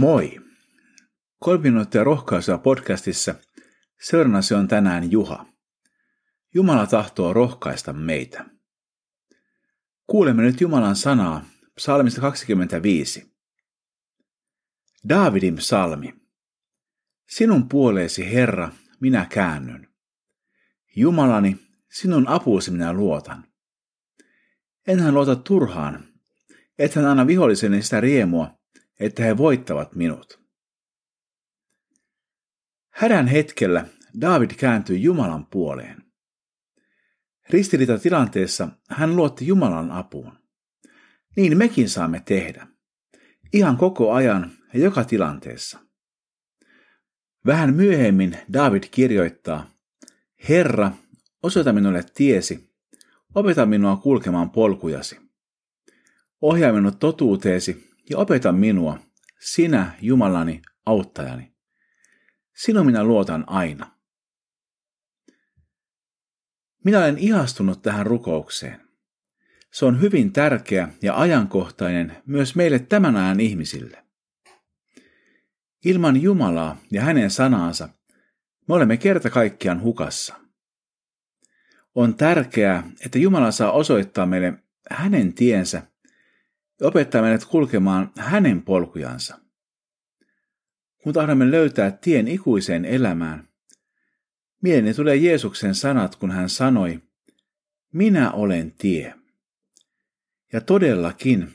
Moi! Kolme minuuttia rohkaisua podcastissa. Seurannasi on tänään Juha. Jumala tahtoo rohkaista meitä. Kuulemme nyt Jumalan sanaa psalmista 25. Daavidin psalmi. Sinun puoleesi, Herra, minä käännyn. Jumalani, sinun apuusi minä luotan. Enhän luota turhaan, ethän anna viholliseni sitä riemua, että he voittavat minut. Hädän hetkellä David kääntyi Jumalan puoleen. Tilanteessa hän luotti Jumalan apuun. Niin mekin saamme tehdä. Ihan koko ajan ja joka tilanteessa. Vähän myöhemmin David kirjoittaa, Herra, osoita minulle tiesi, opeta minua kulkemaan polkujasi. Ohjaa minut totuuteesi ja opeta minua, sinä Jumalani, auttajani. Sinun minä luotan aina. Minä olen ihastunut tähän rukoukseen. Se on hyvin tärkeä ja ajankohtainen myös meille tämän ajan ihmisille. Ilman Jumalaa ja hänen sanaansa me olemme kerta kaikkiaan hukassa. On tärkeää, että Jumala saa osoittaa meille hänen tiensä opettaa meidät kulkemaan hänen polkujansa. Kun tahdomme löytää tien ikuiseen elämään, mieleeni tulee Jeesuksen sanat, kun hän sanoi, minä olen tie. Ja todellakin,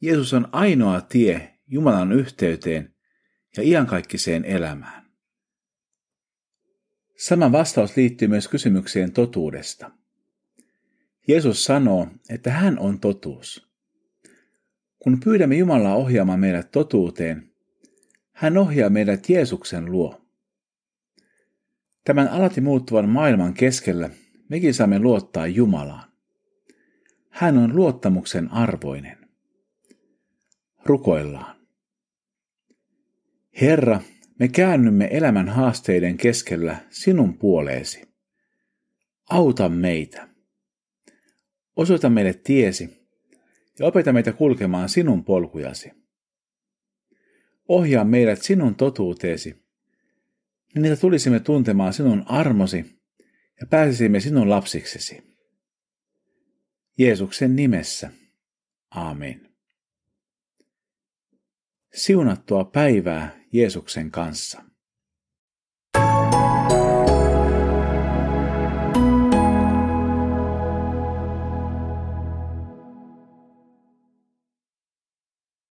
Jeesus on ainoa tie Jumalan yhteyteen ja iankaikkiseen elämään. Sama vastaus liittyy myös kysymykseen totuudesta. Jeesus sanoo, että hän on totuus. Kun pyydämme Jumalaa ohjaamaan meidät totuuteen, hän ohjaa meidät Jeesuksen luo. Tämän alati muuttuvan maailman keskellä mekin saamme luottaa Jumalaan. Hän on luottamuksen arvoinen. Rukoillaan. Herra, me käännymme elämän haasteiden keskellä sinun puoleesi. Auta meitä. Osoita meille tiesi ja opeta meitä kulkemaan sinun polkujasi. Ohjaa meidät sinun totuuteesi, niin että tulisimme tuntemaan sinun armosi ja pääsisimme sinun lapsiksesi. Jeesuksen nimessä. Amen. Siunattua päivää Jeesuksen kanssa.